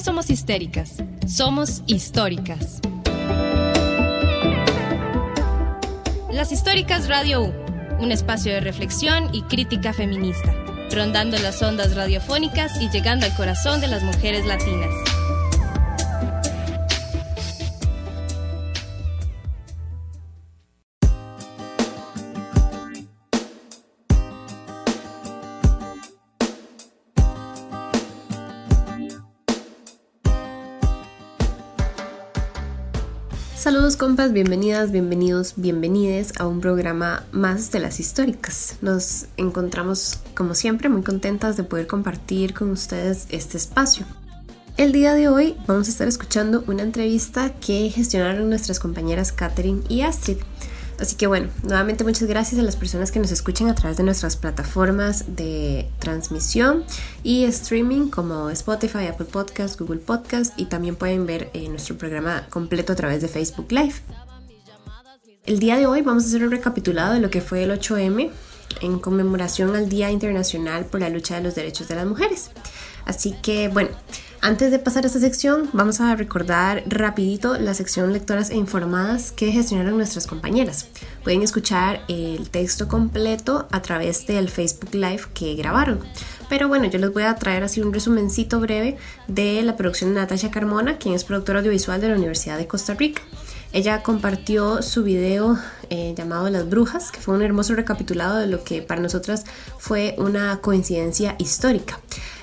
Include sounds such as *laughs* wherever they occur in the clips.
somos histéricas, somos históricas. Las Históricas Radio U, un espacio de reflexión y crítica feminista, rondando las ondas radiofónicas y llegando al corazón de las mujeres latinas. Saludos compas, bienvenidas, bienvenidos, bienvenides a un programa más de las históricas. Nos encontramos como siempre muy contentas de poder compartir con ustedes este espacio. El día de hoy vamos a estar escuchando una entrevista que gestionaron nuestras compañeras Catherine y Astrid. Así que bueno, nuevamente muchas gracias a las personas que nos escuchan a través de nuestras plataformas de transmisión y streaming como Spotify, Apple Podcast, Google Podcast y también pueden ver eh, nuestro programa completo a través de Facebook Live. El día de hoy vamos a hacer un recapitulado de lo que fue el 8M en conmemoración al Día Internacional por la Lucha de los Derechos de las Mujeres. Así que bueno, antes de pasar a esta sección, vamos a recordar rapidito la sección lectoras e informadas que gestionaron nuestras compañeras. Pueden escuchar el texto completo a través del Facebook Live que grabaron. Pero bueno, yo les voy a traer así un resumencito breve de la producción de Natasha Carmona, quien es productora audiovisual de la Universidad de Costa Rica. Ella compartió su video eh, llamado Las Brujas, que fue un hermoso recapitulado de lo que para nosotras fue una coincidencia histórica.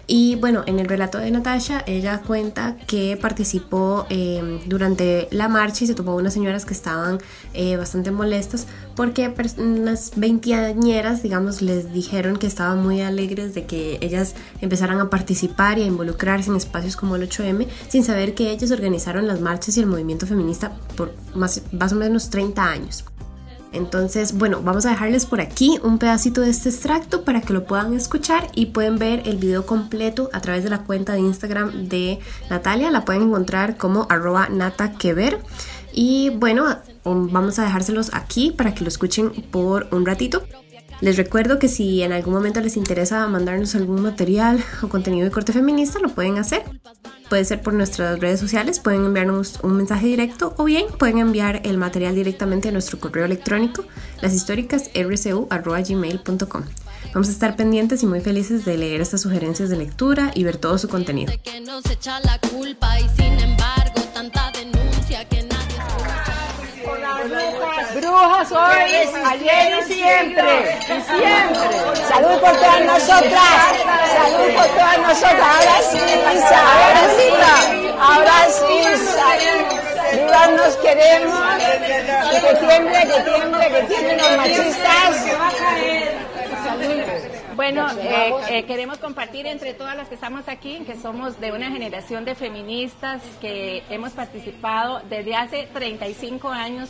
Y bueno, en el relato de Natasha, ella cuenta que participó eh, durante la marcha y se topó unas señoras que estaban eh, bastante molestas porque unas veinteañeras, digamos, les dijeron que estaban muy alegres de que ellas empezaran a participar y a involucrarse en espacios como el 8M sin saber que ellas organizaron las marchas y el movimiento feminista por más, más o menos 30 años. Entonces, bueno, vamos a dejarles por aquí un pedacito de este extracto para que lo puedan escuchar y pueden ver el video completo a través de la cuenta de Instagram de Natalia. La pueden encontrar como arroba nataquever. Y bueno, vamos a dejárselos aquí para que lo escuchen por un ratito. Les recuerdo que si en algún momento les interesa mandarnos algún material o contenido de corte feminista, lo pueden hacer. Puede ser por nuestras redes sociales, pueden enviarnos un mensaje directo o bien pueden enviar el material directamente a nuestro correo electrónico, lashistóricasrcu.gmail.com. Vamos a estar pendientes y muy felices de leer estas sugerencias de lectura y ver todo su contenido. Brujas hoy, ayer y siempre, y siempre. Salud por todas nosotras, salud por todas nosotras. Ahora sí, ahora sí, ahora sí. Vivas nos queremos, y que tiemble, que tiemble, que tiemblen los machistas. Bueno, eh, eh, queremos compartir entre todas las que estamos aquí, que somos de una generación de feministas que hemos participado desde hace 35 años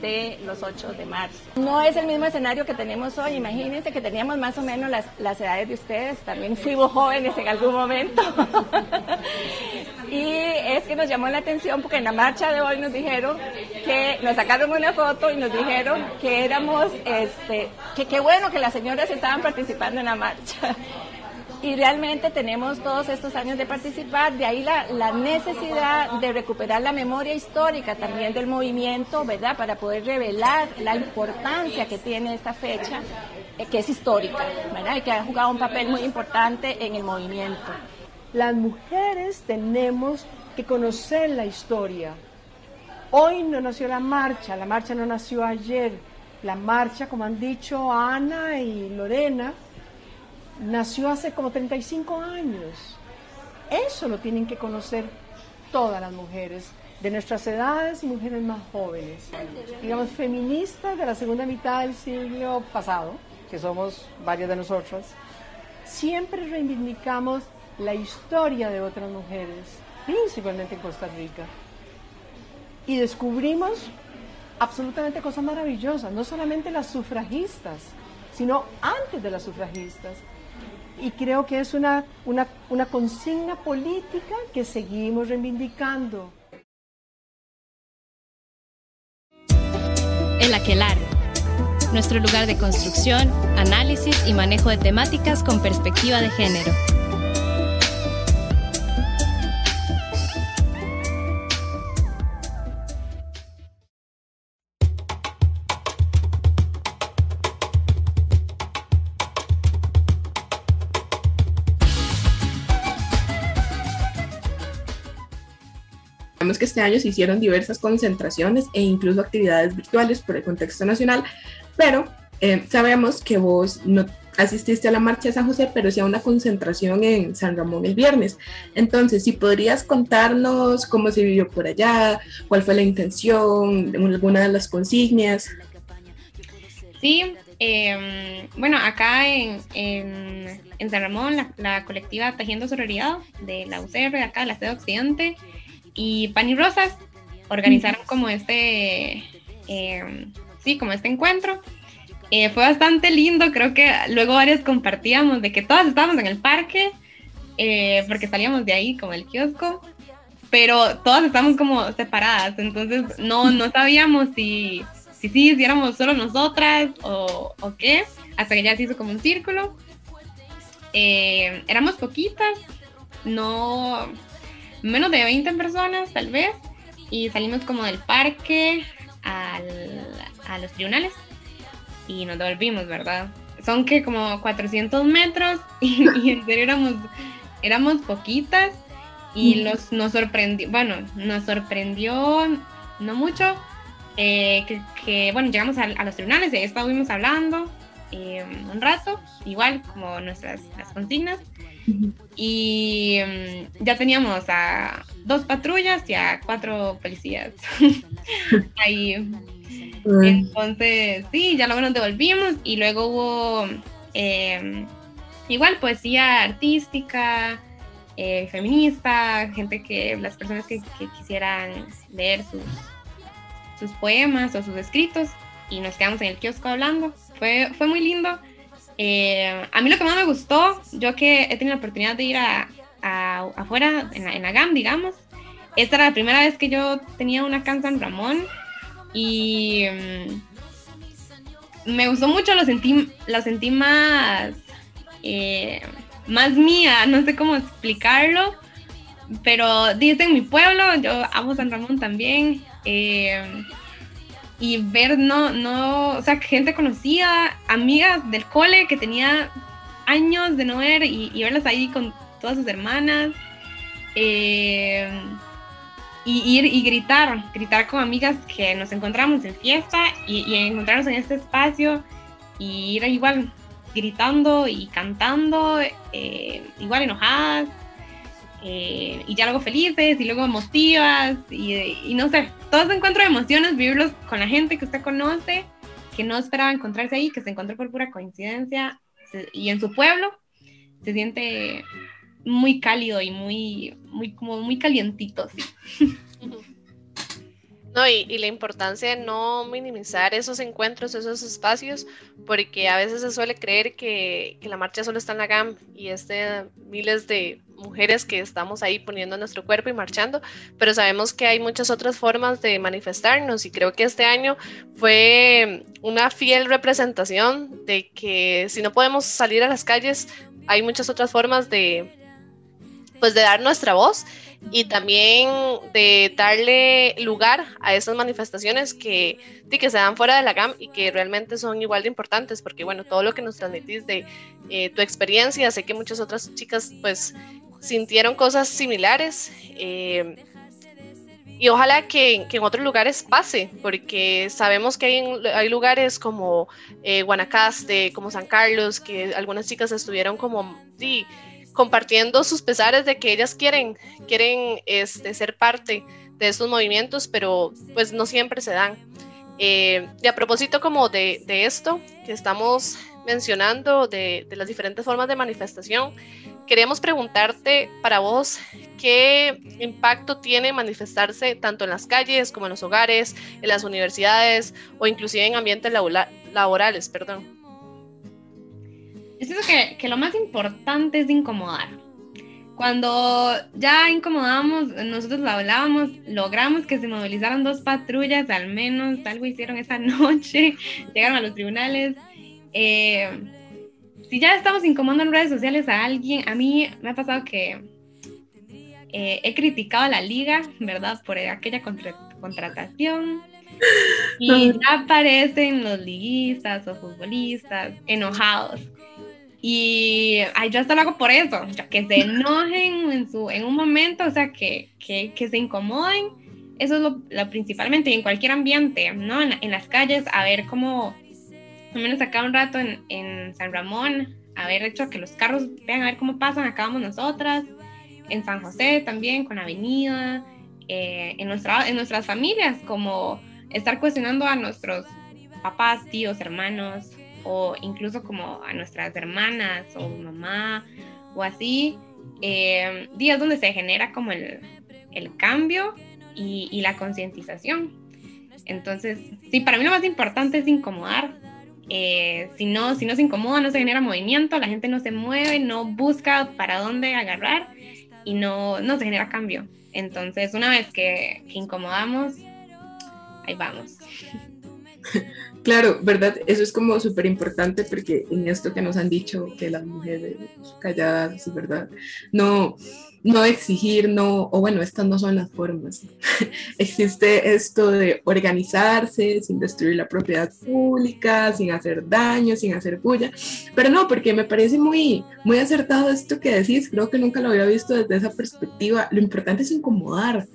de los 8 de marzo. No es el mismo escenario que tenemos hoy, imagínense que teníamos más o menos las, las edades de ustedes, también fuimos jóvenes en algún momento. *laughs* y es que nos llamó la atención porque en la marcha de hoy nos dijeron que nos sacaron una foto y nos dijeron que éramos, este, que qué bueno que las señoras estaban participando en la marcha y realmente tenemos todos estos años de participar, de ahí la, la, necesidad de recuperar la memoria histórica también del movimiento, ¿verdad? Para poder revelar la importancia que tiene esta fecha, eh, que es histórica, ¿verdad? Y que ha jugado un papel muy importante en el movimiento. Las mujeres tenemos que conocer la historia. Hoy no nació la marcha, la marcha no nació ayer. La marcha, como han dicho Ana y Lorena, nació hace como 35 años. Eso lo tienen que conocer todas las mujeres de nuestras edades y mujeres más jóvenes, digamos feministas de la segunda mitad del siglo pasado, que somos varias de nosotras, siempre reivindicamos la historia de otras mujeres, principalmente en Costa Rica, y descubrimos absolutamente cosas maravillosas, no solamente las sufragistas, sino antes de las sufragistas, y creo que es una, una, consigna política que seguimos reivindicando. El Aquelarre, nuestro lugar de construcción, análisis y manejo de temáticas con perspectiva de género. Sabemos que este año se hicieron diversas concentraciones e incluso actividades virtuales por el contexto nacional, pero eh, sabemos que vos no asististe a la marcha de San José, pero sí a una concentración en San Ramón el viernes. Entonces, si podrías contarnos cómo se vivió por allá, cuál fue la intención, alguna de las consignas. Sí, em, bueno, acá en, en, San Ramón, la, colectiva Tejiendo Sororidad de la UCR, acá de la sede Occidente, y Pan y Rosas organizaron como este, em, sí, como este encuentro eh, fue bastante lindo, creo que luego varias compartíamos de que todas estábamos en el parque, eh, porque salíamos de ahí como el kiosco, pero todas estábamos como separadas, entonces no, no *laughs* sabíamos si, si sí, si éramos solo nosotras o, o qué, hasta que ya se hizo como un círculo. Eh, éramos poquitas, no menos de 20 personas tal vez, y salimos como del parque al, a los tribunales y nos devolvimos, ¿verdad? Son que como 400 metros *laughs* y, en serio éramos, éramos poquitas y los, nos sorprendió, bueno, nos sorprendió no mucho eh, que, bueno, llegamos a, los tribunales y ahí estuvimos hablando eh, un rato, igual como nuestras las consignas. Y mm, ya teníamos a dos patrullas y a cuatro policías *laughs* ahí entonces, sí, ya luego nos devolvimos y luego hubo em, igual poesía artística, eh, feminista, gente que, las personas que, quisieran leer sus, sus poemas o sus escritos y nos quedamos en el kiosco hablando. Fue, fue muy lindo. Eh, a mí lo que más me gustó, yo que he tenido la oportunidad de ir a, afuera, en la, en GAM, digamos, esta era la primera vez que yo tenía una canción Ramón y mm, me gustó mucho, lo sentí, lo sentí más, eh, más mía, no sé cómo explicarlo, pero dice en mi pueblo, yo amo San Ramón también, eh, y ver, no, no, o sea, gente conocida, amigas del cole que tenía años de no ver y, verlas ahí con todas sus hermanas. Eh, y ir y gritar, gritar con amigas que nos encontramos en fiesta y, encontrarnos en este espacio y ir igual gritando y cantando, eh, igual enojadas, eh, y luego felices y luego emotivas y, no sé, todo ese encuentro de emociones, vivirlos con la gente que usted conoce, que no esperaba encontrarse ahí, que se encontró por pura coincidencia y en su pueblo, se siente muy cálido y muy, muy, como muy calientito, sí. *laughs* No, y, la importancia de no minimizar esos encuentros, esos espacios, porque a veces se suele creer que, la marcha solo está en la GAM y es de miles de mujeres que estamos ahí poniendo nuestro cuerpo y marchando, pero sabemos que hay muchas otras formas de manifestarnos y creo que este año fue una fiel representación de que si no podemos salir a las calles, hay muchas otras formas de, pues de dar nuestra voz y también de darle lugar a esas manifestaciones que, que se dan fuera de la GAM y que realmente son igual de importantes, porque bueno, todo lo que nos transmitís de eh, tu experiencia, sé que muchas otras chicas pues sintieron cosas similares. Eh, y ojalá que, en otros lugares pase, porque sabemos que hay, hay lugares como eh, Guanacaste, como San Carlos, que algunas chicas estuvieron como, sí, compartiendo sus pesares de que ellas quieren, quieren este, ser parte de estos movimientos, pero pues no siempre se dan. Eh, y a propósito como de, esto que estamos mencionando, de, las diferentes formas de manifestación, queríamos preguntarte para vos qué impacto tiene manifestarse tanto en las calles como en los hogares, en las universidades o inclusive en ambientes laborales, perdón. Yo siento que, que lo más importante es incomodar. Cuando ya incomodamos, nosotros lo hablábamos, logramos que se movilizaran dos patrullas, al menos algo hicieron esa *laughs* noche, llegaron a los tribunales. Eh, si ya estamos incomodando en redes sociales a alguien, a mí me ha pasado que eh, he criticado a la liga, ¿verdad? Por aquella contratación. *laughs* Y ya aparecen los liguistas o futbolistas enojados Y ay, yo hasta lo hago por eso, que se enojen en, su, en un momento, o sea, que, que, que se incomoden. Eso es lo, principalmente, y en cualquier ambiente, ¿no? En, en, las calles, a ver cómo, al menos acá un rato en, en San Ramón, haber hecho que los carros vean a ver cómo pasan, acá vamos nosotras, en San José también, con Avenida, eh, en, nuestra, en nuestras familias, como estar cuestionando a nuestros papás, tíos, hermanos, o incluso como a nuestras hermanas o mamá o así, eh, días donde se genera como el, el cambio y, y la concientización. Entonces, sí, para mí lo más importante es incomodar. Eh, si, no, si no se incomoda, no se genera movimiento, la gente no se mueve, no busca para dónde agarrar y no, no se genera cambio. Entonces, una vez que incomodamos, ahí vamos. *laughs* Claro, ¿verdad? Eso es como súper importante porque en esto que nos han dicho que las mujeres calladas, ¿verdad? No, no exigir, no, o bueno, estas no son las formas. *laughs* Existe esto de organizarse sin destruir la propiedad pública, sin hacer daño, sin hacer bulla, pero no, porque me parece muy, muy acertado esto que decís, creo que nunca lo había visto desde esa perspectiva. Lo importante es incomodar,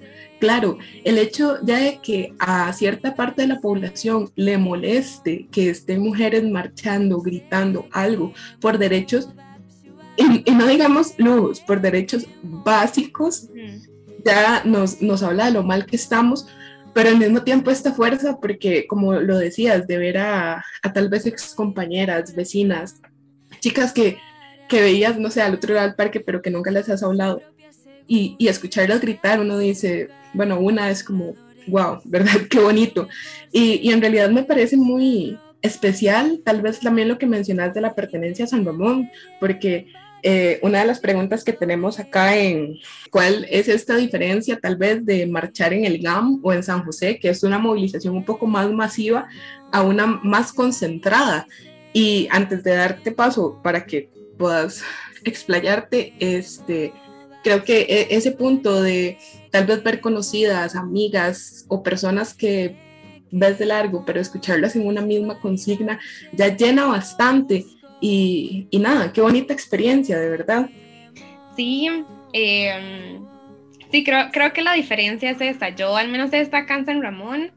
claro, el hecho ya de que a cierta parte de la población le moleste que estén mujeres marchando, gritando algo por derechos, y, no digamos luz, por derechos básicos, ya nos, nos habla de lo mal que estamos, pero al mismo tiempo esta fuerza, porque como lo decías, de ver a, a tal vez ex compañeras, vecinas, chicas que, que veías, no sé, al otro lado del parque, pero que nunca les has hablado, y, y escucharlas gritar, uno dice, bueno, una es como, wow, ¿verdad? *laughs* Qué bonito. Y, y, en realidad me parece muy especial, tal vez también lo que mencionas de la pertenencia a San Ramón, porque eh, una de las preguntas que tenemos acá en cuál es esta diferencia tal vez de marchar en el GAM o en San José, que es una movilización un poco más masiva a una más concentrada. Y antes de darte paso para que puedas explayarte, este, creo que e, ese punto de tal vez ver conocidas, amigas o personas que ves de largo, pero escucharlas en una misma consigna ya llena bastante. Y, y nada, qué bonita experiencia, de verdad. Sí, eh, sí, creo, creo que la diferencia es esta. Yo al menos esta acá en Ramón,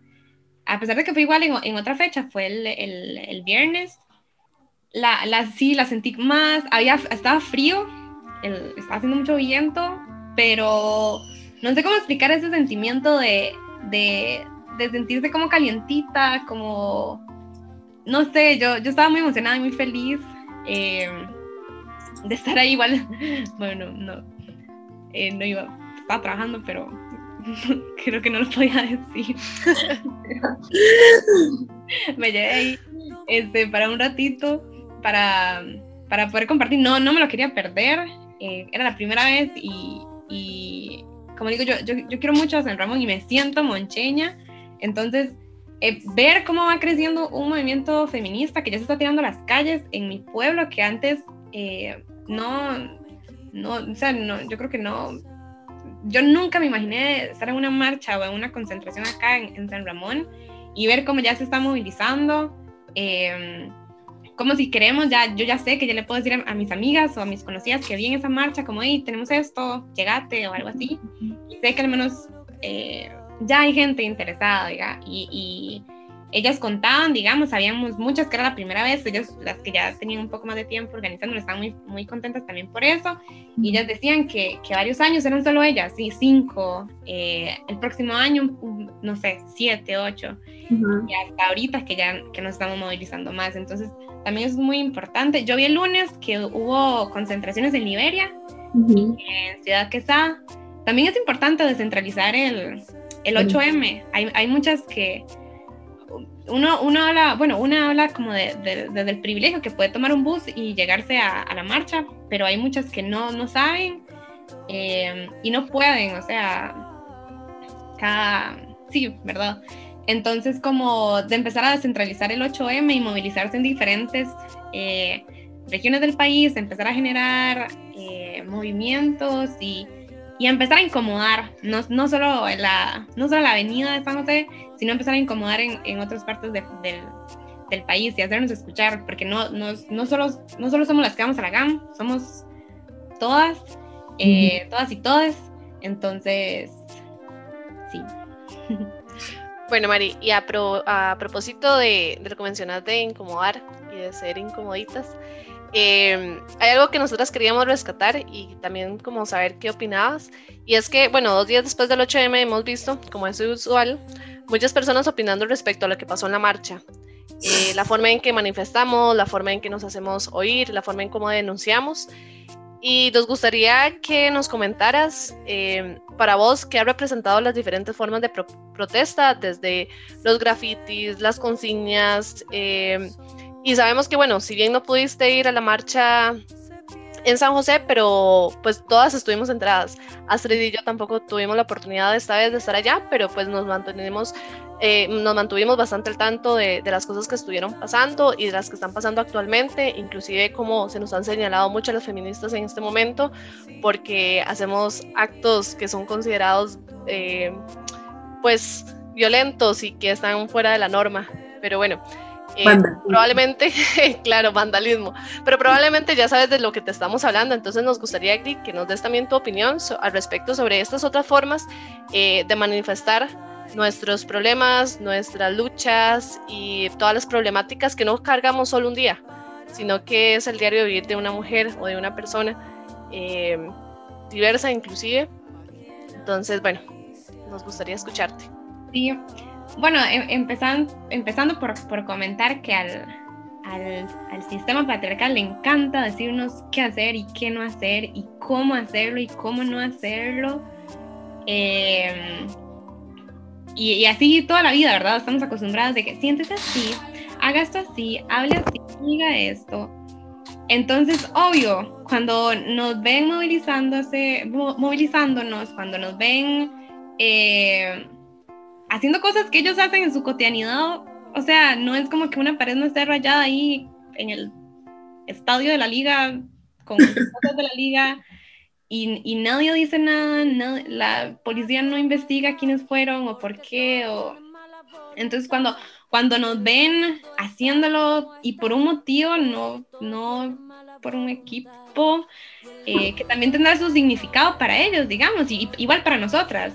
a pesar de que fue igual en, en otra fecha, fue el, el, el viernes, la, la, sí, la sentí más, había, estaba frío, el, estaba haciendo mucho viento, pero no sé cómo explicar ese sentimiento de, de, de sentirse como calientita, como, no sé, yo, yo estaba muy emocionada y muy feliz eh, de estar ahí igual. *laughs* Bueno, no, eh, no iba, estaba trabajando, pero *laughs* creo que no lo podía decir. *laughs* me llevé ahí este, para un ratito, para, para poder compartir. No, no me lo quería perder. Eh, era la primera vez y, y como digo, yo, yo, yo, quiero mucho a San Ramón y me siento moncheña. Entonces, eh, ver cómo va creciendo un movimiento feminista que ya se está tirando a las calles en mi pueblo, que antes eh, no, no, o sea, no, yo creo que no, yo nunca me imaginé estar en una marcha o en una concentración acá en, en San Ramón y ver cómo ya se está movilizando. Eh, como si queremos, ya, yo ya sé que ya le puedo decir a, a, mis amigas o a mis conocidas que vi en esa marcha, como, hey, tenemos esto, llegate o algo así. Y sé que al menos eh, ya hay gente interesada, diga, y, y, ellas contaban, digamos, sabíamos muchas que era la primera vez, ellas, las que ya tenían un poco más de tiempo organizando, estaban muy, muy contentas también por eso, y ellas decían que, que varios años eran solo ellas, sí, cinco, eh, el próximo año, no sé, siete, ocho, uh -huh. y hasta ahorita que ya que nos estamos movilizando más, entonces también es muy importante. Yo vi el lunes que hubo concentraciones en Liberia, uh -huh. en Ciudad Quesada. También es importante descentralizar el, el 8M. Hay, hay muchas que uno, uno habla, bueno, una habla como de, de, de, del privilegio que puede tomar un bus y llegarse a, a la marcha, pero hay muchas que no, no saben eh, y no pueden, o sea, cada, sí, ¿verdad? Entonces, como de empezar a descentralizar el 8M y movilizarse en diferentes eh, regiones del país, empezar a generar eh, movimientos y, y, empezar a incomodar, no, no, solo la, no solo la avenida de San José, sino empezar a incomodar en, en otras partes de, de, del país y hacernos escuchar, porque no, no, no, solo, no solo somos las que vamos a la GAM, somos todas, eh, todas y todas. Entonces, sí. *laughs* Bueno, Mari, y a, a propósito de, de, lo que mencionas de incomodar y de ser incomoditas, eh, hay algo que nosotras queríamos rescatar y también como saber qué opinabas. Y es que, bueno, dos días después del 8M hemos visto, como es usual, muchas personas opinando respecto a lo que pasó en la marcha. Eh, la forma en que manifestamos, la forma en que nos hacemos oír, la forma en cómo denunciamos. Y nos gustaría que nos comentaras eh, para vos qué ha representado las diferentes formas de protesta, desde los grafitis, las consignas. Eh, y sabemos que, bueno, si bien no pudiste ir a la marcha en San José, pero pues todas estuvimos entradas. Astrid y yo tampoco tuvimos la oportunidad esta vez de estar allá, pero pues nos mantenemos, eh, nos mantuvimos bastante al tanto de, de, las cosas que estuvieron pasando y de las que están pasando actualmente, inclusive como se nos han señalado muchas las feministas en este momento, porque hacemos actos que son considerados eh, pues violentos y que están fuera de la norma. Pero bueno, eh, probablemente, *laughs* claro, vandalismo, pero probablemente ya sabes de lo que te estamos hablando, entonces nos gustaría que nos des también tu opinión al respecto sobre estas otras formas eh, de manifestar nuestros problemas, nuestras luchas y todas las problemáticas que no cargamos solo un día, sino que es el diario de vivir de una mujer o de una persona eh, diversa inclusive. Entonces, bueno, nos gustaría escucharte. Sí, bueno, em, empezando, empezando por, por comentar que al, al, al, sistema patriarcal le encanta decirnos qué hacer y qué no hacer y cómo hacerlo y cómo no hacerlo. Y, y, así toda la vida, ¿verdad? Estamos acostumbrados de que siéntese así, haga esto así, hable así, diga esto. Entonces, obvio, cuando nos ven movilizándose, movilizándonos, cuando nos ven eh, haciendo cosas que ellos hacen en su cotidianidad. O sea, no es como que una pared no esté rayada ahí en el estadio de la liga con *laughs* cosas de la liga y, y nadie dice nada, la policía no investiga quiénes fueron o por qué. O... Entonces cuando, cuando nos ven haciéndolo y por un motivo, no, no por un equipo, eh, que también tendrá su significado para ellos, digamos, y, igual para nosotras.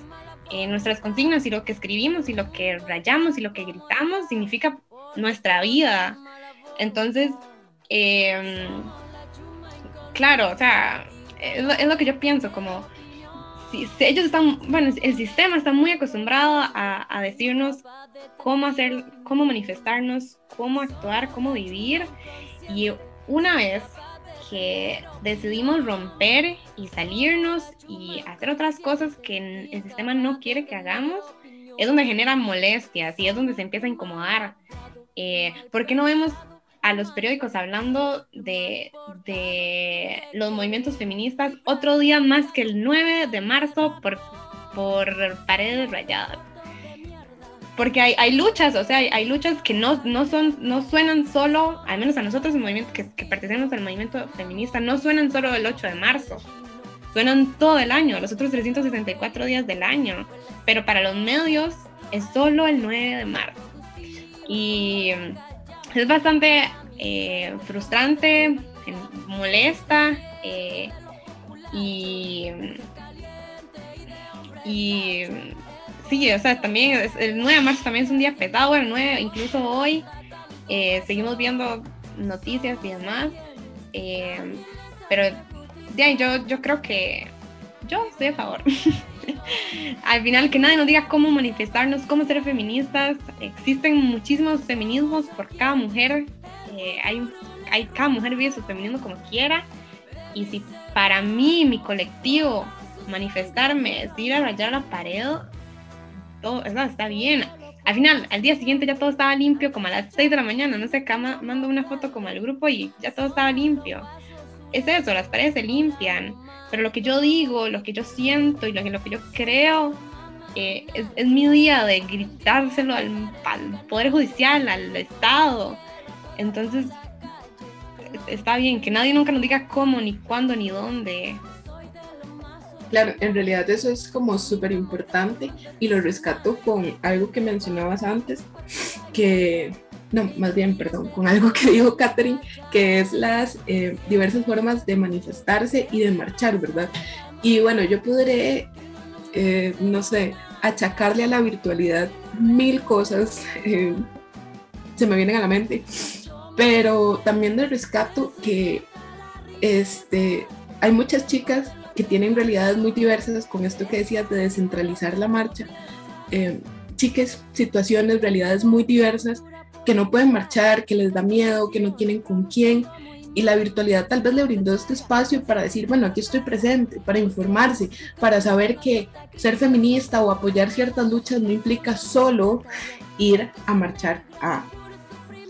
Eh, nuestras consignas y lo que escribimos y lo que rayamos y lo que gritamos significa nuestra vida. Entonces, em, claro, o sea, es lo, que yo pienso, como si, ellos están, bueno, el sistema está muy acostumbrado a, a, decirnos cómo hacer, cómo manifestarnos, cómo actuar, cómo vivir. Y una vez que decidimos romper y salirnos y hacer otras cosas que el sistema no quiere que hagamos, es donde genera molestias y es donde se empieza a incomodar. Eh, ¿Por qué no vemos a los periódicos hablando de, de, los movimientos feministas otro día más que el 9 de marzo por, por paredes rayadas? Porque hay, hay, luchas, o sea, hay, luchas que no, no, son, no suenan solo, al menos a nosotros el movimiento que, que, pertenecemos al movimiento feminista, no suenan solo el 8 de marzo, suenan todo el año, los otros 364 días del año, pero para los medios es solo el 9 de marzo. Y es bastante eh, frustrante, molesta eh, y, y sí, o sea, también el 9 de marzo también es un día pesado, el 9, incluso hoy eh, seguimos viendo noticias y demás, eh, pero ya, yo, yo creo que yo estoy a favor. *laughs* Al final, que nadie nos diga cómo manifestarnos, cómo ser feministas. Existen muchísimos feminismos por cada mujer. Eh, hay, hay, cada mujer vive su feminismo como quiera. Y si para mí, mi colectivo, manifestarme es ir a rayar la pared, todo está bien. Al final, al día siguiente ya todo estaba limpio, como a las 6 de la mañana, no sé, acá mando una foto como al grupo y ya todo estaba limpio. Es eso, las paredes se limpian, pero lo que yo digo, lo que yo siento y lo que, lo que yo creo eh, es, es, mi día de gritárselo al, al Poder Judicial, al Estado. Entonces, está bien, que nadie nunca nos diga cómo, ni cuándo, ni dónde. Claro, en realidad eso es como súper importante y lo rescato con algo que mencionabas antes, que no, más bien, perdón, con algo que dijo Catherine, que es las eh, diversas formas de manifestarse y de marchar, ¿verdad? Y bueno, yo podré, eh, no sé, achacarle a la virtualidad mil cosas, eh, se me vienen a la mente, pero también de rescato que este, hay muchas chicas que tienen realidades muy diversas con esto que decías de descentralizar la marcha. Eh, chiques, situaciones, realidades muy diversas que no pueden marchar, que les da miedo, que no tienen con quién. Y la virtualidad tal vez le brindó este espacio para decir, bueno, aquí estoy presente, para informarse, para saber que ser feminista o apoyar ciertas luchas no implica solo ir a marchar a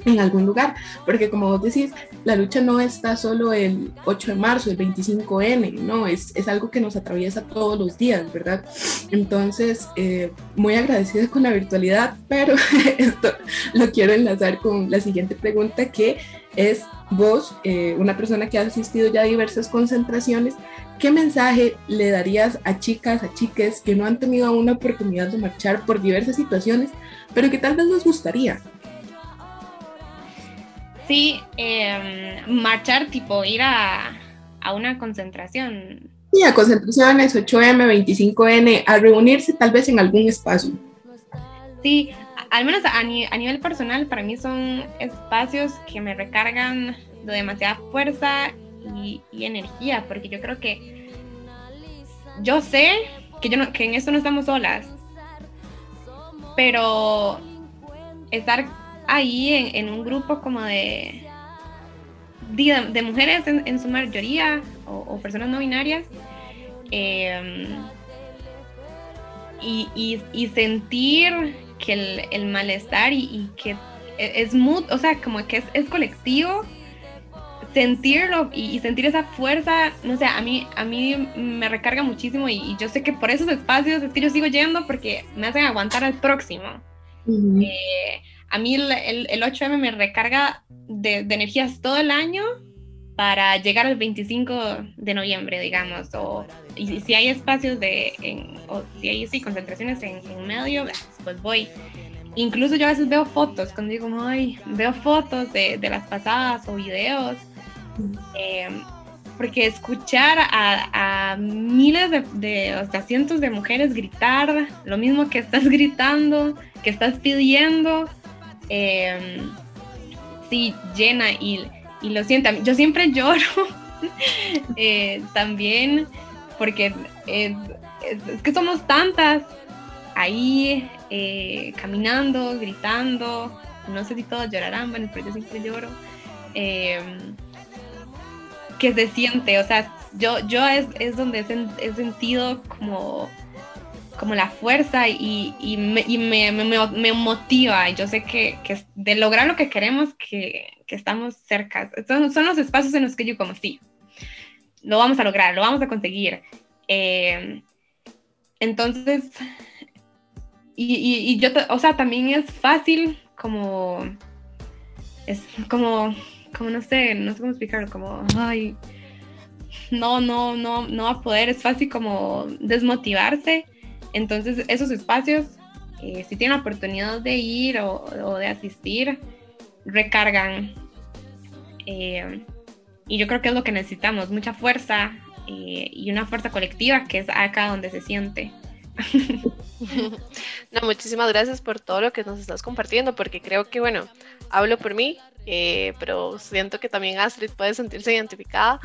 en algún lugar, porque como vos decís, la lucha no está solo el 8 de marzo, el 25N, no, es, es algo que nos atraviesa todos los días, ¿verdad? Entonces, eh, muy agradecida con la virtualidad, pero *laughs* esto lo quiero enlazar con la siguiente pregunta que es vos, eh, una persona que ha asistido ya a diversas concentraciones, ¿qué mensaje le darías a chicas, a chiques que no han tenido aún la oportunidad de marchar por diversas situaciones, pero que tal vez les gustaría? Sí, em, marchar, tipo ir a, una concentración. Sí, a concentraciones, 8M, 25N, a reunirse tal vez en algún espacio. Sí, al menos a, nivel personal, para mí son espacios que me recargan de demasiada fuerza y, energía, porque yo creo que yo sé que, yo no, que en esto no estamos solas, pero estar ahí en, un grupo como de, de, mujeres en, su mayoría o, personas no binarias em, y, sentir que el, malestar y, que e, es o sea, como que es, colectivo, sentirlo y, sentir esa fuerza, no sé, a mí, a mí me recarga muchísimo y, yo sé que por esos espacios es que yo sigo yendo porque me hacen aguantar al próximo a mí el, el, 8M me recarga de, energías todo el año para llegar al 25 de noviembre, digamos, o y si hay espacios de, o si hay sí, concentraciones en, medio, pues voy. Incluso yo a veces veo fotos, cuando digo, ay, veo fotos de, de las pasadas o videos, em, porque escuchar a, a miles de, de, o sea, cientos de mujeres gritar lo mismo que estás gritando, que estás pidiendo, eh, sí, llena y, lo siento. Yo siempre lloro *laughs* eh, también porque es, que somos tantas ahí eh, caminando, gritando. No sé si todos llorarán, bueno, pero yo siempre lloro. Em, que se siente, o sea, yo, yo es, es donde he sentido como como la fuerza y, y, me, y me, me, motiva. Y yo sé que, que, de lograr lo que queremos, que, que estamos cerca. Son, son, los espacios en los que yo como, sí, lo vamos a lograr, lo vamos a conseguir. Eh, entonces, y, y, yo, o sea, también es fácil como, es como, como no sé, no sé cómo explicarlo, como, ay, no, no, no, no va a poder, es fácil como desmotivarse entonces, esos espacios, eh, si tienen la oportunidad de ir o, de asistir, recargan. Eh, y yo creo que es lo que necesitamos, mucha fuerza eh, y una fuerza colectiva que es acá donde se siente. *laughs* no, muchísimas gracias por todo lo que nos estás compartiendo, porque creo que, bueno, hablo por mí, pero siento que también Astrid puede sentirse identificada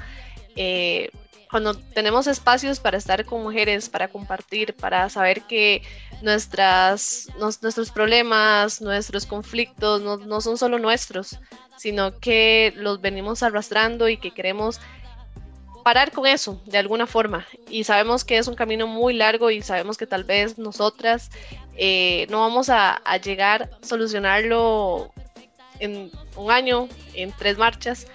cuando tenemos espacios para estar con mujeres, para compartir, para saber que nuestras, nuestros problemas, nuestros conflictos no, no, son solo nuestros, sino que los venimos arrastrando y que queremos parar con eso de alguna forma. Y sabemos que es un camino muy largo y sabemos que tal vez nosotras eh, no vamos a, a llegar a solucionarlo en un año, en tres marchas,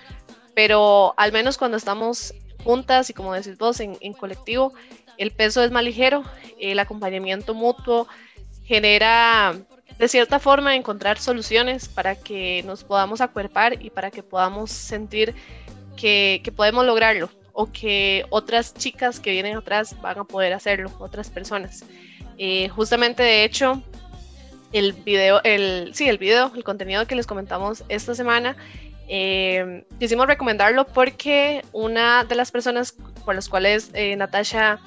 pero al menos cuando estamos juntas y como decís vos, en, colectivo, el peso es más ligero, el acompañamiento mutuo genera de cierta forma encontrar soluciones para que nos podamos acuerpar y para que podamos sentir que, podemos lograrlo o que otras chicas que vienen atrás van a poder hacerlo, otras personas. Eh, justamente, de hecho, el video, el, sí, el video, el contenido que les comentamos esta semana. Eh, quisimos recomendarlo porque una de las personas por las cuales eh, Natasha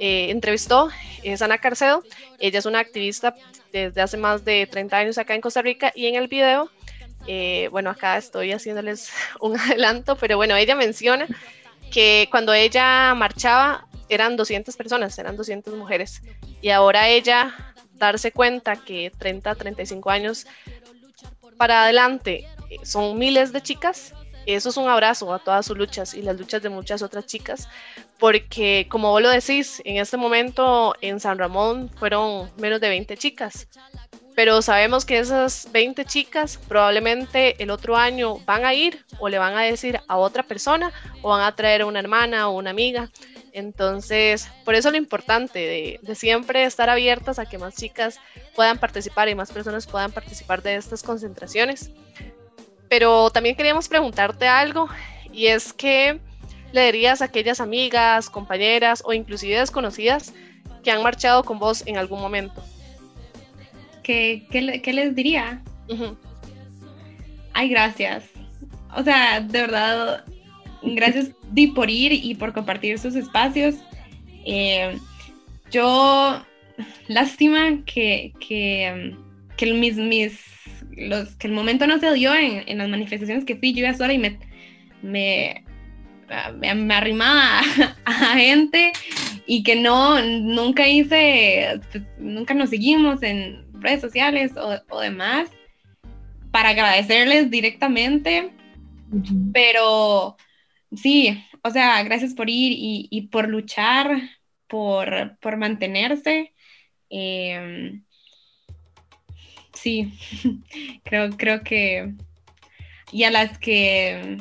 eh, entrevistó es Ana Carcedo. Ella es una activista desde hace más de 30 años acá en Costa Rica y en el video, bueno, acá estoy haciéndoles *laughs* un adelanto, pero bueno, ella menciona que cuando ella marchaba eran 200 personas, eran 200 mujeres y ahora ella darse cuenta que 30, 35 años para adelante eh, son miles de chicas, eso es un abrazo a todas sus luchas y las luchas de muchas otras chicas, porque como vos lo decís, en este momento en San Ramón fueron menos de 20 chicas, pero sabemos que esas 20 chicas probablemente el otro año van a ir o le van a decir a otra persona o van a traer a una hermana o una amiga. Entonces, por eso lo importante de, siempre estar abiertas a que más chicas puedan participar y más personas puedan participar de estas concentraciones. Pero también queríamos preguntarte algo y es que le dirías a aquellas amigas, compañeras o inclusive desconocidas que han marchado con vos en algún momento. ¿Qué, les diría? Ay, gracias. O sea, de verdad, gracias por ir y por compartir sus espacios. Eh, yo, lástima que, que, que, mis, mis, los, que el momento no se dio en, en las manifestaciones que fui, yo iba sola y me, me, me, arrimaba *laughs* a, gente y que no, nunca hice, pues, nunca nos seguimos en redes sociales o, o demás para agradecerles directamente, pero sí, o sea, gracias por ir y, por luchar, por, por mantenerse. Em, sí, *laughs* creo, creo que... Y a las que...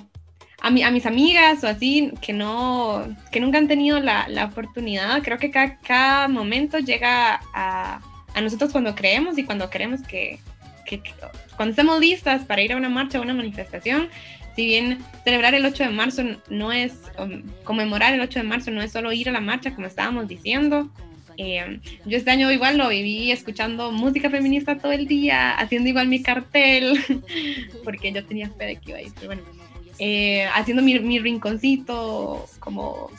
A, mi, a mis amigas o así, que no, que nunca han tenido la, la oportunidad, creo que cada, cada momento llega a, a, nosotros cuando creemos y cuando queremos que, que, cuando estemos listas para ir a una marcha o una manifestación, si bien celebrar el 8 de marzo no es, um, conmemorar el 8 de marzo no es solo ir a la marcha, como estábamos diciendo. Eh, yo este año igual lo viví escuchando música feminista todo el día, haciendo igual mi cartel, *laughs* porque yo tenía fe de que iba a ir, pero bueno, eh, haciendo mi, rinconcito como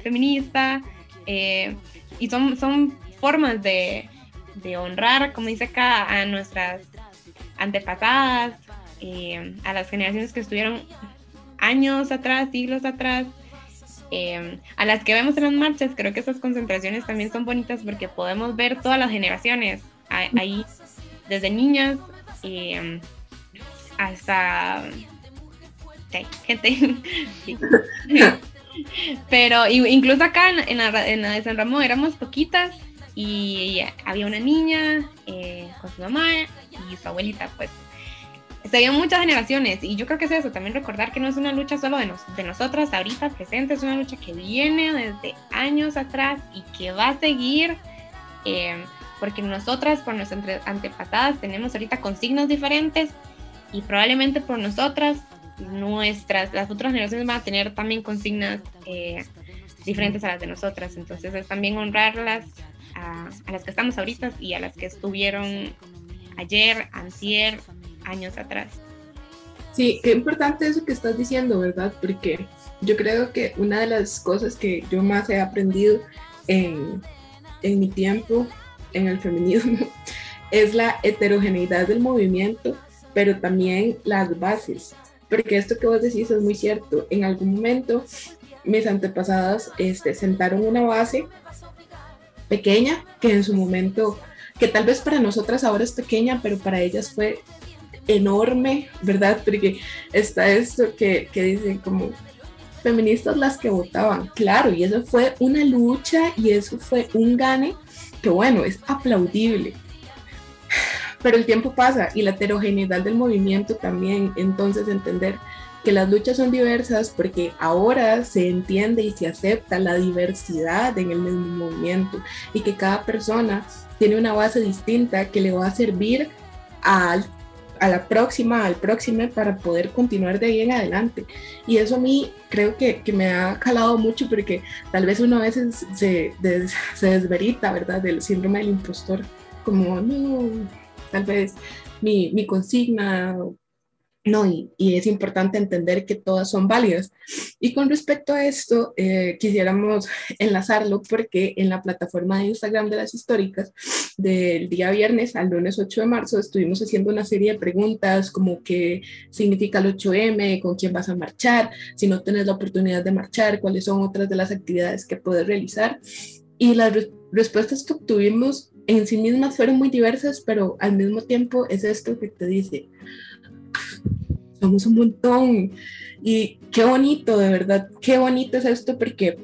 feminista. Eh, y son, son formas de, honrar, como dice acá, a nuestras antepasadas, a las generaciones que estuvieron años atrás, siglos atrás, eh, a las que vemos en las marchas, creo que esas concentraciones también son bonitas porque podemos ver todas las generaciones ahí, desde niñas eh, hasta gente. *laughs* *laughs* Pero incluso acá en, la, en, la, de San Ramón éramos poquitas y había una niña con su mamá y su abuelita, pues se muchas generaciones y yo creo que es eso, también recordar que no es una lucha solo de, de nosotras ahorita presente, es una lucha que viene desde años atrás y que va a seguir, eh, porque nosotras, por nuestras antepasadas, tenemos ahorita consignas diferentes y probablemente por nosotras, nuestras, las otras generaciones van a tener también consignas eh, diferentes a las de nosotras, entonces es también honrarlas a, a las que estamos ahorita y a las que estuvieron ayer, antier, años atrás. Sí, qué importante eso que estás diciendo, ¿verdad? Porque yo creo que una de las cosas que yo más he aprendido en, en mi tiempo en el feminismo *laughs* es la heterogeneidad del movimiento, pero también las bases. Porque esto que vos decís es muy cierto. En algún momento mis antepasadas este, sentaron una base pequeña que en su momento, que tal vez para nosotras ahora es pequeña, pero para ellas fue enorme, ¿verdad? Porque está esto que, que dicen como feministas las que votaban, claro, y eso fue una lucha y eso fue un gane que bueno, es aplaudible. Pero el tiempo pasa y la heterogeneidad del movimiento también, entonces entender que las luchas son diversas porque ahora se entiende y se acepta la diversidad en el mismo movimiento y que cada persona tiene una base distinta que le va a servir al a la próxima, al próximo, para poder continuar de ahí en adelante. Y eso a mí creo que, que me ha calado mucho porque tal vez uno a veces se, se desverita, ¿verdad? Del síndrome del impostor, como, no, tal vez mi, mi consigna no, y, es importante entender que todas son válidas. Y con respecto a esto, eh, quisiéramos *laughs* enlazarlo porque en la plataforma de Instagram de las históricas, del día viernes al lunes 8 de marzo, estuvimos haciendo una serie de preguntas como qué significa el 8M, con quién vas a marchar, si no tienes la oportunidad de marchar, cuáles son otras de las actividades que puedes realizar. Y las respuestas que obtuvimos en sí mismas fueron muy diversas, pero al mismo tiempo es esto que te dice somos un montón. Y qué bonito, de verdad, qué bonito es esto porque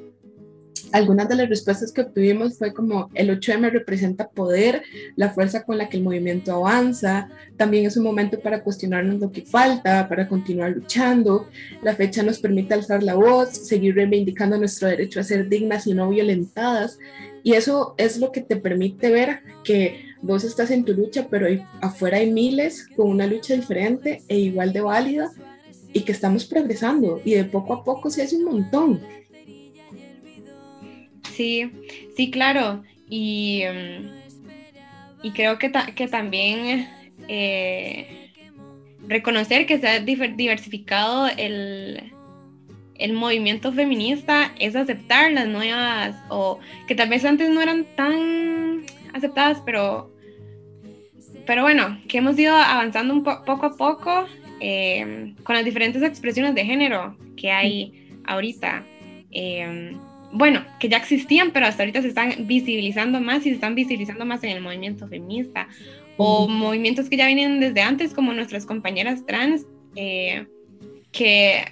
algunas de las respuestas que obtuvimos fue como el 8M representa poder, la fuerza con la que el movimiento avanza, también es un momento para cuestionarnos lo que falta, para continuar luchando, la fecha nos permite alzar la voz, seguir reivindicando nuestro derecho a ser dignas y no violentadas, y eso es lo que te permite ver que vos estás en tu lucha, pero afuera hay miles con una lucha diferente e igual de válida y que estamos progresando y de poco a poco se hace un montón. Sí, sí, claro. Y, mm, y creo que, que también eh, reconocer que se ha diversificado el, el movimiento feminista es aceptar las nuevas, o que tal vez antes no eran tan aceptadas, pero pero bueno, que hemos ido avanzando un poco a poco eh, con las diferentes expresiones de género que hay ahorita. Eh, bueno, que ya existían, pero hasta ahorita se están visibilizando más y se están visibilizando más en el movimiento feminista. O movimientos que ya vienen desde antes, como nuestras compañeras trans, eh, que,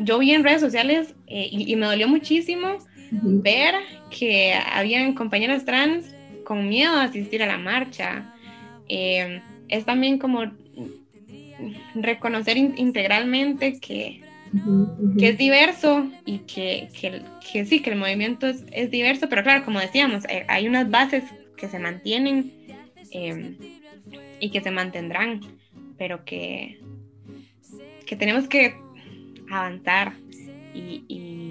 yo vi en redes sociales y, y, me dolió muchísimo ver que habían compañeras trans con miedo a asistir a la marcha. Eh, es también como reconocer integralmente que, que es diverso y que, que, sí, que el movimiento es, es, diverso, pero claro, como decíamos, eh, hay unas bases que se mantienen eh, y que se mantendrán, pero que, que tenemos que avanzar y, y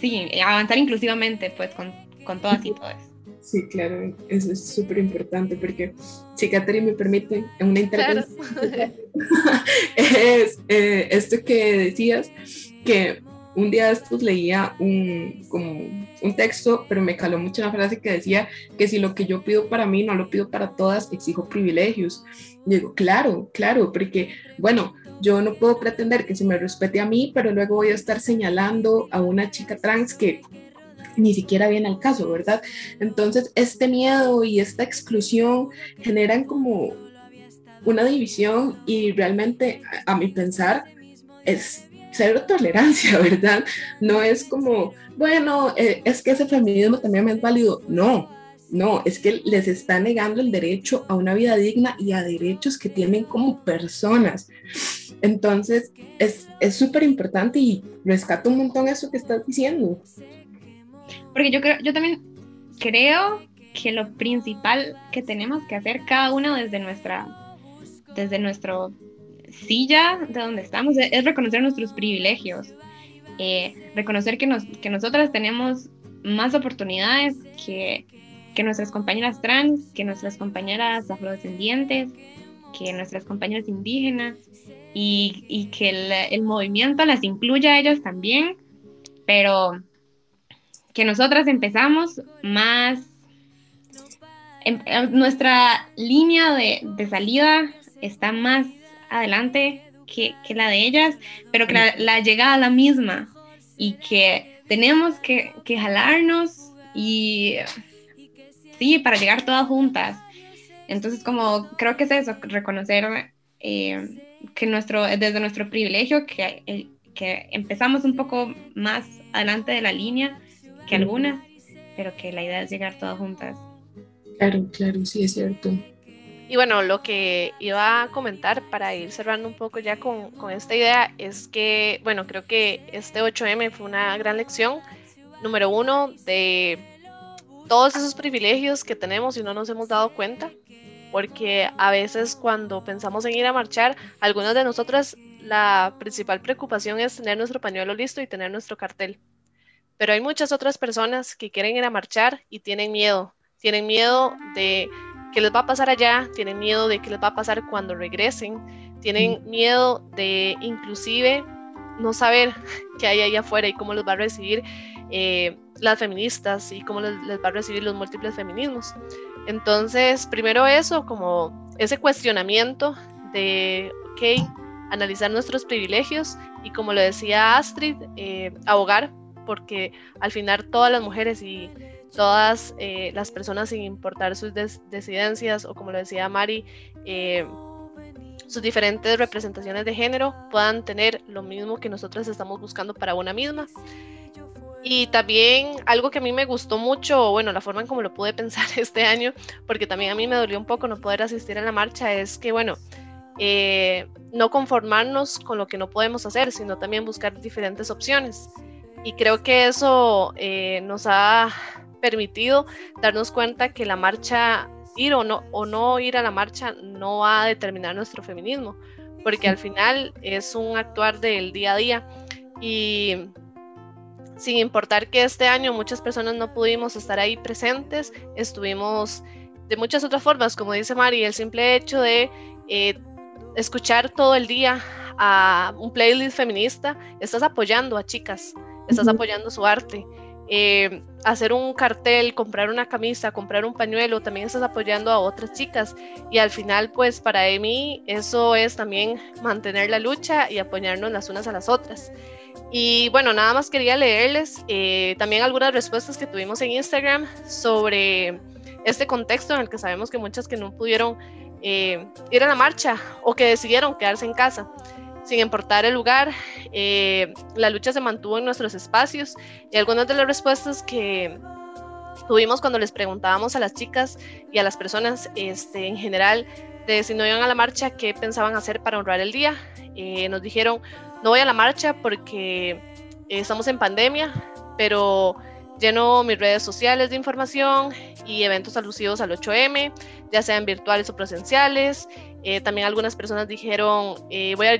sí, avanzar inclusivamente pues con, con todas y todos. Sí, claro, eso es súper importante porque, si Catherine me permite, en una intervención, *laughs* es eh, esto que decías, que un día después leía un, como un texto, pero me caló mucho una frase que decía que si lo que yo pido para mí no lo pido para todas, exijo privilegios. digo, claro, claro, porque, bueno, yo no puedo pretender que se me respete a mí, pero luego voy a estar señalando a una chica trans que ni siquiera viene al caso, ¿verdad? Entonces, este miedo y esta exclusión generan como una división y realmente, a, mi pensar, es cero tolerancia, *laughs* ¿verdad? No es como, bueno, eh, es que ese feminismo también es válido. No, no, es que les está negando el derecho a una vida digna y a derechos que tienen como personas. Entonces, es súper importante y rescato un montón eso que estás diciendo. Porque yo creo, yo también creo que lo principal que tenemos que hacer cada uno desde nuestra, desde nuestro silla de donde estamos es, reconocer nuestros privilegios, eh, reconocer que, nos, que nosotras tenemos más oportunidades que, que nuestras compañeras trans, que nuestras compañeras afrodescendientes, que nuestras compañeras indígenas y, y que el, el, movimiento las incluya a ellos también, pero que nosotras empezamos más, en, nuestra línea de, de, salida está más adelante que, que la de ellas, pero que la, la, llegada es la misma y que tenemos que, que jalarnos y sí, para llegar todas juntas. Entonces, como creo que es eso, reconocer eh, que nuestro, desde nuestro privilegio, que, eh, que empezamos un poco más adelante de la línea, que algunas, pero que la idea es llegar todas juntas. Claro, claro, sí es cierto. Y bueno, lo que iba a comentar para ir cerrando un poco ya con, con, esta idea es que, bueno, creo que este 8M fue una gran lección, número uno, de todos esos privilegios que tenemos y no nos hemos dado cuenta, porque a veces cuando pensamos en ir a marchar, algunas de nosotras la principal preocupación es tener nuestro pañuelo listo y tener nuestro cartel. Pero hay muchas otras personas que quieren ir a marchar y tienen miedo, tienen miedo de qué les va a pasar allá, tienen miedo de qué les va a pasar cuando regresen, tienen miedo de inclusive no saber *laughs* qué hay ahí afuera y cómo los va a recibir eh, las feministas y cómo les, va a recibir los múltiples feminismos. Entonces, primero eso, como ese cuestionamiento de, ok, analizar nuestros privilegios y como lo decía Astrid, eh, abogar, porque al final todas las mujeres y todas eh, las personas sin importar sus disidencias o como lo decía Mari, sus diferentes representaciones de género puedan tener lo mismo que nosotros estamos buscando para una misma. Y también algo que a mí me gustó mucho, bueno, la forma en cómo lo pude pensar *laughs* este año, porque también a mí me dolió un poco no poder asistir a la marcha, es que, bueno, eh, no conformarnos con lo que no podemos hacer, sino también buscar diferentes opciones. Y creo que eso eh, nos ha permitido darnos cuenta que la marcha ir o no, o no ir a la marcha no va a determinar nuestro feminismo, porque al final es un actuar del día a día y sin importar que este año muchas personas no pudimos estar ahí presentes, estuvimos de muchas otras formas, como dice Mari, el simple hecho de eh, escuchar todo el día a un playlist feminista, estás apoyando a chicas, estás apoyando su arte. Eh, hacer un cartel, comprar una camisa, comprar un pañuelo, también estás apoyando a otras chicas. Y al final, pues para mí eso es también mantener la lucha y apoyarnos las unas a las otras. Y bueno, nada más quería leerles eh, también algunas respuestas que tuvimos en Instagram sobre este contexto en el que sabemos que muchas que no pudieron eh, ir a la marcha o que decidieron quedarse en casa sin importar el lugar. Eh, la lucha se mantuvo en nuestros espacios y algunas de las respuestas que tuvimos cuando les preguntábamos a las chicas y a las personas este, en general de si no iban a la marcha, qué pensaban hacer para honrar el día. Eh, nos dijeron, no voy a la marcha porque estamos en pandemia, pero lleno mis redes sociales de información y eventos alusivos al 8M, ya sean virtuales o presenciales. Eh, también algunas personas dijeron, eh, voy a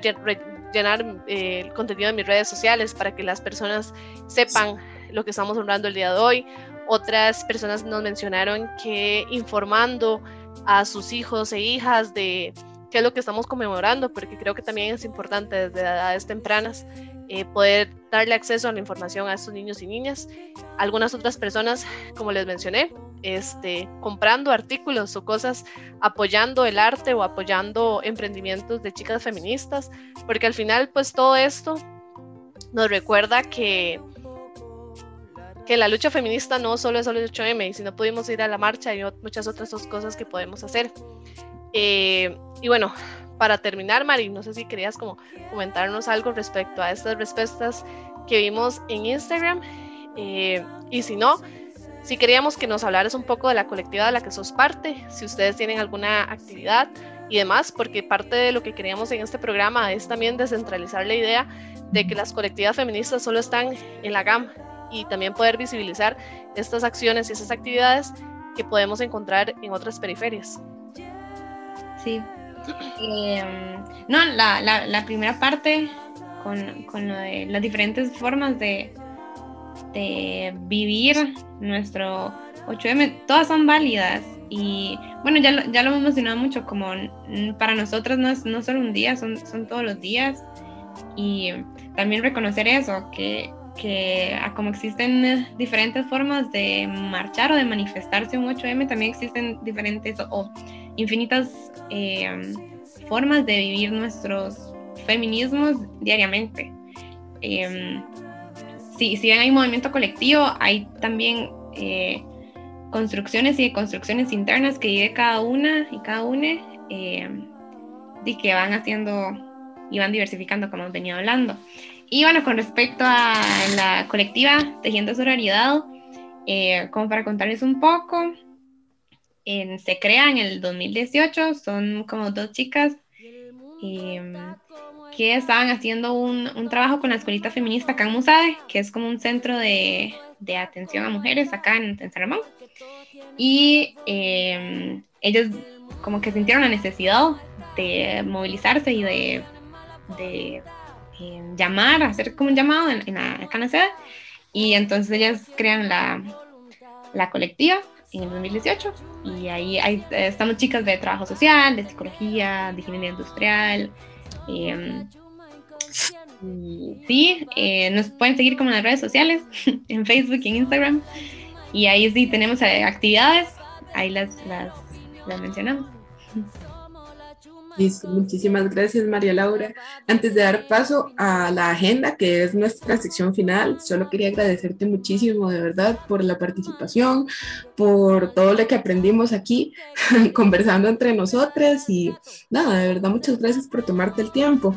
llenar eh, el contenido de mis redes sociales para que las personas sepan lo que estamos honrando el día de hoy. Otras personas nos mencionaron que informando a sus hijos e hijas de qué es lo que estamos conmemorando, porque creo que también es importante desde edades tempranas eh, poder darle acceso a la información a estos niños y niñas. Algunas otras personas, como les mencioné, este, comprando artículos o cosas, apoyando el arte o apoyando emprendimientos de chicas feministas, porque al final, pues todo esto nos recuerda que que la lucha feminista no solo es solo el 8M, y si no pudimos ir a la marcha, hay muchas otras cosas que podemos hacer. Eh, y bueno, para terminar, Mari, no sé si querías como comentarnos algo respecto a estas respuestas que vimos en Instagram. Eh, y si no, si queríamos que nos hablaras un poco de la colectiva de la que sos parte, si ustedes tienen alguna actividad y demás, porque parte de lo que queríamos en este programa es también descentralizar la idea de que las colectivas feministas solo están en la GAM y también poder visibilizar estas acciones y esas actividades que podemos encontrar en otras periferias. Em, no, la, la, primera parte con, con, lo de las diferentes formas de, de vivir nuestro 8M, todas son válidas. Y bueno, ya, ya lo hemos mencionado mucho, como para nosotros no es no solo un día, son, son todos los días. Y también reconocer eso, que, que como existen diferentes formas de marchar o de manifestarse un 8M, también existen diferentes infinitas eh, formas de vivir nuestros feminismos diariamente. Eh, si, si bien hay movimiento colectivo, hay también eh, construcciones y construcciones internas que vive cada una y cada una y que van haciendo y van diversificando como hemos venido hablando. Y bueno, con respecto a la colectiva Tejiendo Sororidad, como para contarles un poco, se crea en el 2018, son como dos chicas em, que estaban haciendo un, un, trabajo con la escuelita feminista acá en Musade, que es como un centro de, de atención a mujeres acá en, San Ramón. Y eh, ellos como que sintieron la necesidad de movilizarse y de, de em, llamar, hacer como un llamado en, en la, acá en la sede. Y entonces ellas crean la, la colectiva en el 2018 y ahí, estamos chicas de trabajo social, de psicología, de ingeniería industrial. Em, sí, eh, nos pueden seguir como en las redes sociales, *laughs* en Facebook y en Instagram. Y ahí sí tenemos eh, actividades, ahí las, las, las mencionamos. *laughs* Listo, muchísimas gracias María Laura. Antes de dar paso a la agenda, que es nuestra sección final, solo quería agradecerte muchísimo de verdad por la participación, por todo lo que aprendimos aquí *laughs* conversando entre nosotras y nada, de verdad muchas gracias por tomarte el tiempo.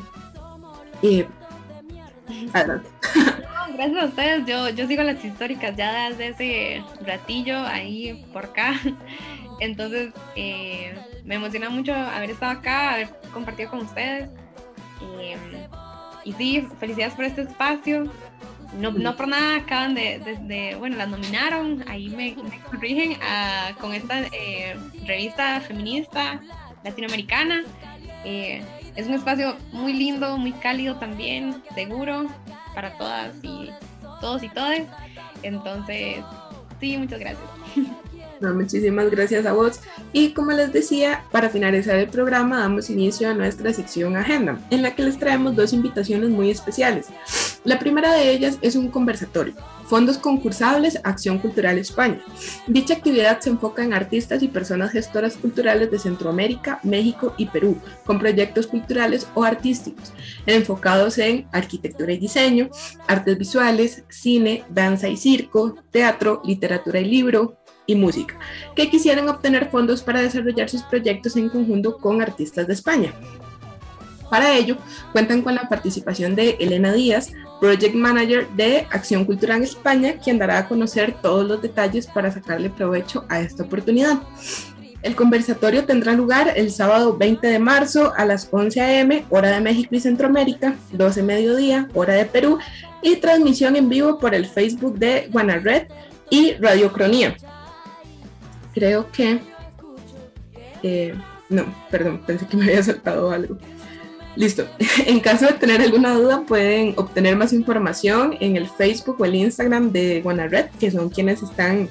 Adelante. *laughs* Gracias a ustedes, yo, yo sigo las históricas ya desde ese ratillo ahí por acá. *laughs* Entonces, eh, me emociona mucho haber estado acá, haber compartido con ustedes. y sí, felicidades por este espacio. No, no por nada acaban de, bueno, las nominaron, ahí me, corrigen ah, con esta eh, revista feminista latinoamericana. Eh, es un espacio muy lindo, muy cálido también, seguro para todas y todos y todas. Entonces, sí, muchas gracias. *laughs* muchísimas gracias a vos. Y como les decía, para finalizar el programa damos inicio a nuestra sección Agenda, en la que les traemos dos invitaciones muy especiales. La primera de ellas es un conversatorio, Fondos Concursables Acción Cultural España. Dicha actividad se enfoca en artistas y personas gestoras culturales de Centroamérica, México y Perú, con proyectos culturales o artísticos, enfocados en arquitectura y diseño, artes visuales, cine, danza y circo, teatro, literatura y libro, y música, que quisieran obtener fondos para desarrollar sus proyectos en conjunto con artistas de España. Para ello, cuentan con la participación de Elena Díaz, Project Manager de Acción Cultural España, quien dará a conocer todos los detalles para sacarle provecho a esta oportunidad. El conversatorio tendrá lugar el sábado 20 de marzo a las 11 a.m., hora de México y Centroamérica, 12 mediodía, hora de Perú, y transmisión en vivo por el Facebook de Guanared y Radiocronía creo que... Eh, no, perdón, pensé que me había saltado algo. Listo. *laughs* En caso de tener alguna duda, pueden obtener más información en el Facebook o el Instagram de Guanared, que son quienes están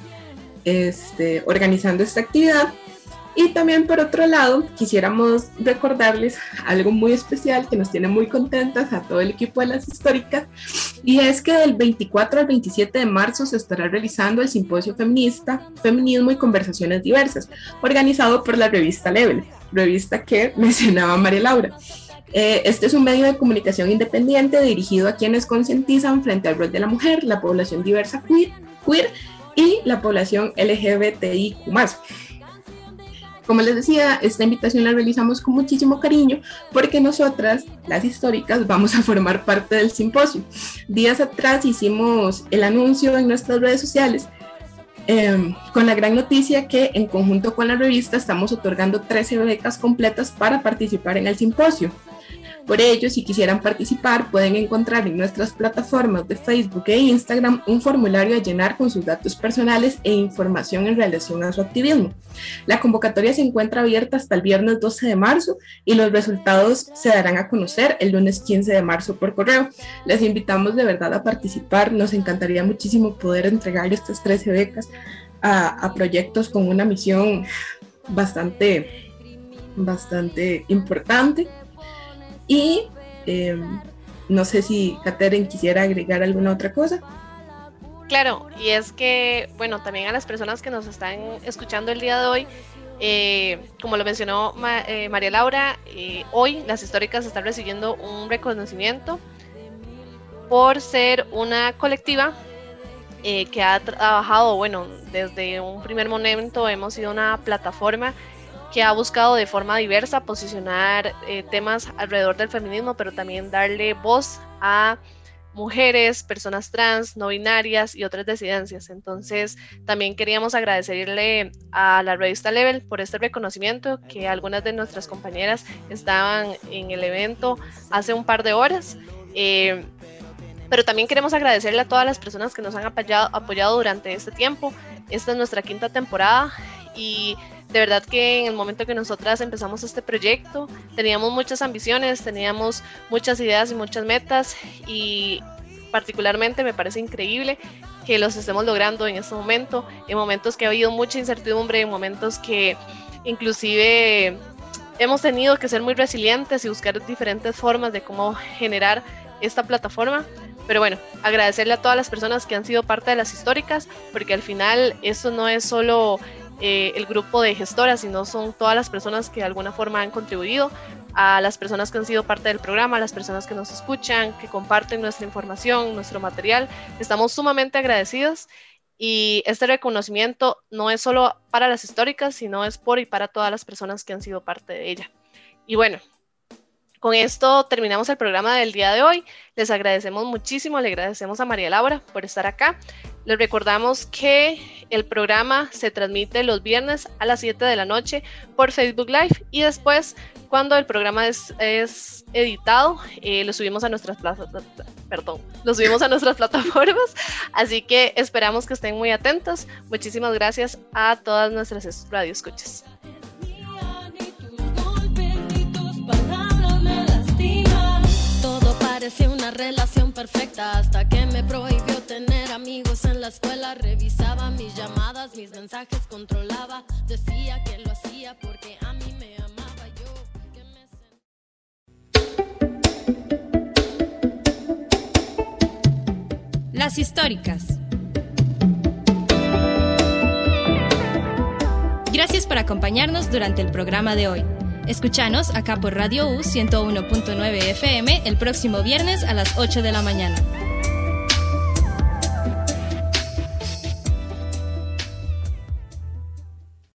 este, organizando esta actividad. Y también por otro lado, quisiéramos recordarles algo muy especial que nos tiene muy contentas a todo el equipo de las históricas, y es que del 24 al 27 de marzo se estará realizando el simposio feminista, feminismo y conversaciones diversas, organizado por la revista Level, revista que *laughs* mencionaba María Laura. Eh, este es un medio de comunicación independiente dirigido a quienes concientizan frente al rol de la mujer, la población diversa queer, queer y la población LGBTIQ. Como les decía, esta invitación la realizamos con muchísimo cariño porque nosotras, las históricas, vamos a formar parte del simposio. Días atrás hicimos el anuncio en nuestras redes sociales em, con la gran noticia que en conjunto con la revista estamos otorgando 13 becas completas para participar en el simposio. Por ello, si quisieran participar, pueden encontrar en nuestras plataformas de Facebook e Instagram un formulario a llenar con sus datos personales e información en relación a su activismo. La convocatoria se encuentra abierta hasta el viernes 12 de marzo y los resultados se darán a conocer el lunes 15 de marzo por correo. Les invitamos de verdad a participar. Nos encantaría muchísimo poder entregar estas 13 becas a, a proyectos con una misión bastante, bastante importante y em, no sé si Catherine quisiera agregar alguna otra cosa. Claro, y es que, bueno, también a las personas que nos están escuchando el día de hoy, eh, como lo mencionó eh, María Laura, eh, hoy las históricas están recibiendo un reconocimiento por ser una colectiva que ha trabajado, bueno, desde un primer momento hemos sido una plataforma que ha buscado de forma diversa posicionar eh, temas alrededor del feminismo, pero también darle voz a mujeres, personas trans, no binarias y otras disidencias. Entonces, también queríamos agradecerle a la revista Level por este reconocimiento, que algunas de nuestras compañeras estaban en el evento hace un par de horas. Eh, pero también queremos agradecerle a todas las personas que nos han apoyado, apoyado durante este tiempo. Esta es nuestra quinta temporada y de verdad que en el momento que nosotras empezamos este proyecto teníamos muchas ambiciones, teníamos muchas ideas y muchas metas y particularmente me parece increíble que los estemos logrando en este momento, en momentos que ha habido mucha incertidumbre, en momentos que inclusive hemos tenido que ser muy resilientes y buscar diferentes formas de cómo generar esta plataforma. Pero bueno, agradecerle a todas las personas que han sido parte de las históricas, porque al final esto no es solo eh, el grupo de gestoras, sino son todas las personas que de alguna forma han contribuido, a las personas que han sido parte del programa, a las personas que nos escuchan, que comparten nuestra información, nuestro material. Estamos sumamente agradecidos y este reconocimiento no es solo para las históricas, sino es por y para todas las personas que han sido parte de ella. Y bueno, con esto terminamos el programa del día de hoy. Les agradecemos muchísimo, le agradecemos a María Laura por estar acá. Les recordamos que el programa se transmite los viernes a las 7 de la noche por Facebook Live y después cuando el programa es, editado eh, lo subimos a nuestras perdón, lo subimos a nuestras *laughs* plataformas. Así que esperamos que estén muy atentos. Muchísimas gracias a todas nuestras radioescuchas. Parecía una relación perfecta hasta que me prohibió tener amigos en la escuela. Revisaba mis llamadas, mis mensajes, controlaba. Decía que lo hacía porque a mí me amaba yo. Las históricas. Gracias por acompañarnos durante el programa de hoy. Escuchanos acá por Radio U 101.9 FM el próximo viernes a las 8 de la mañana.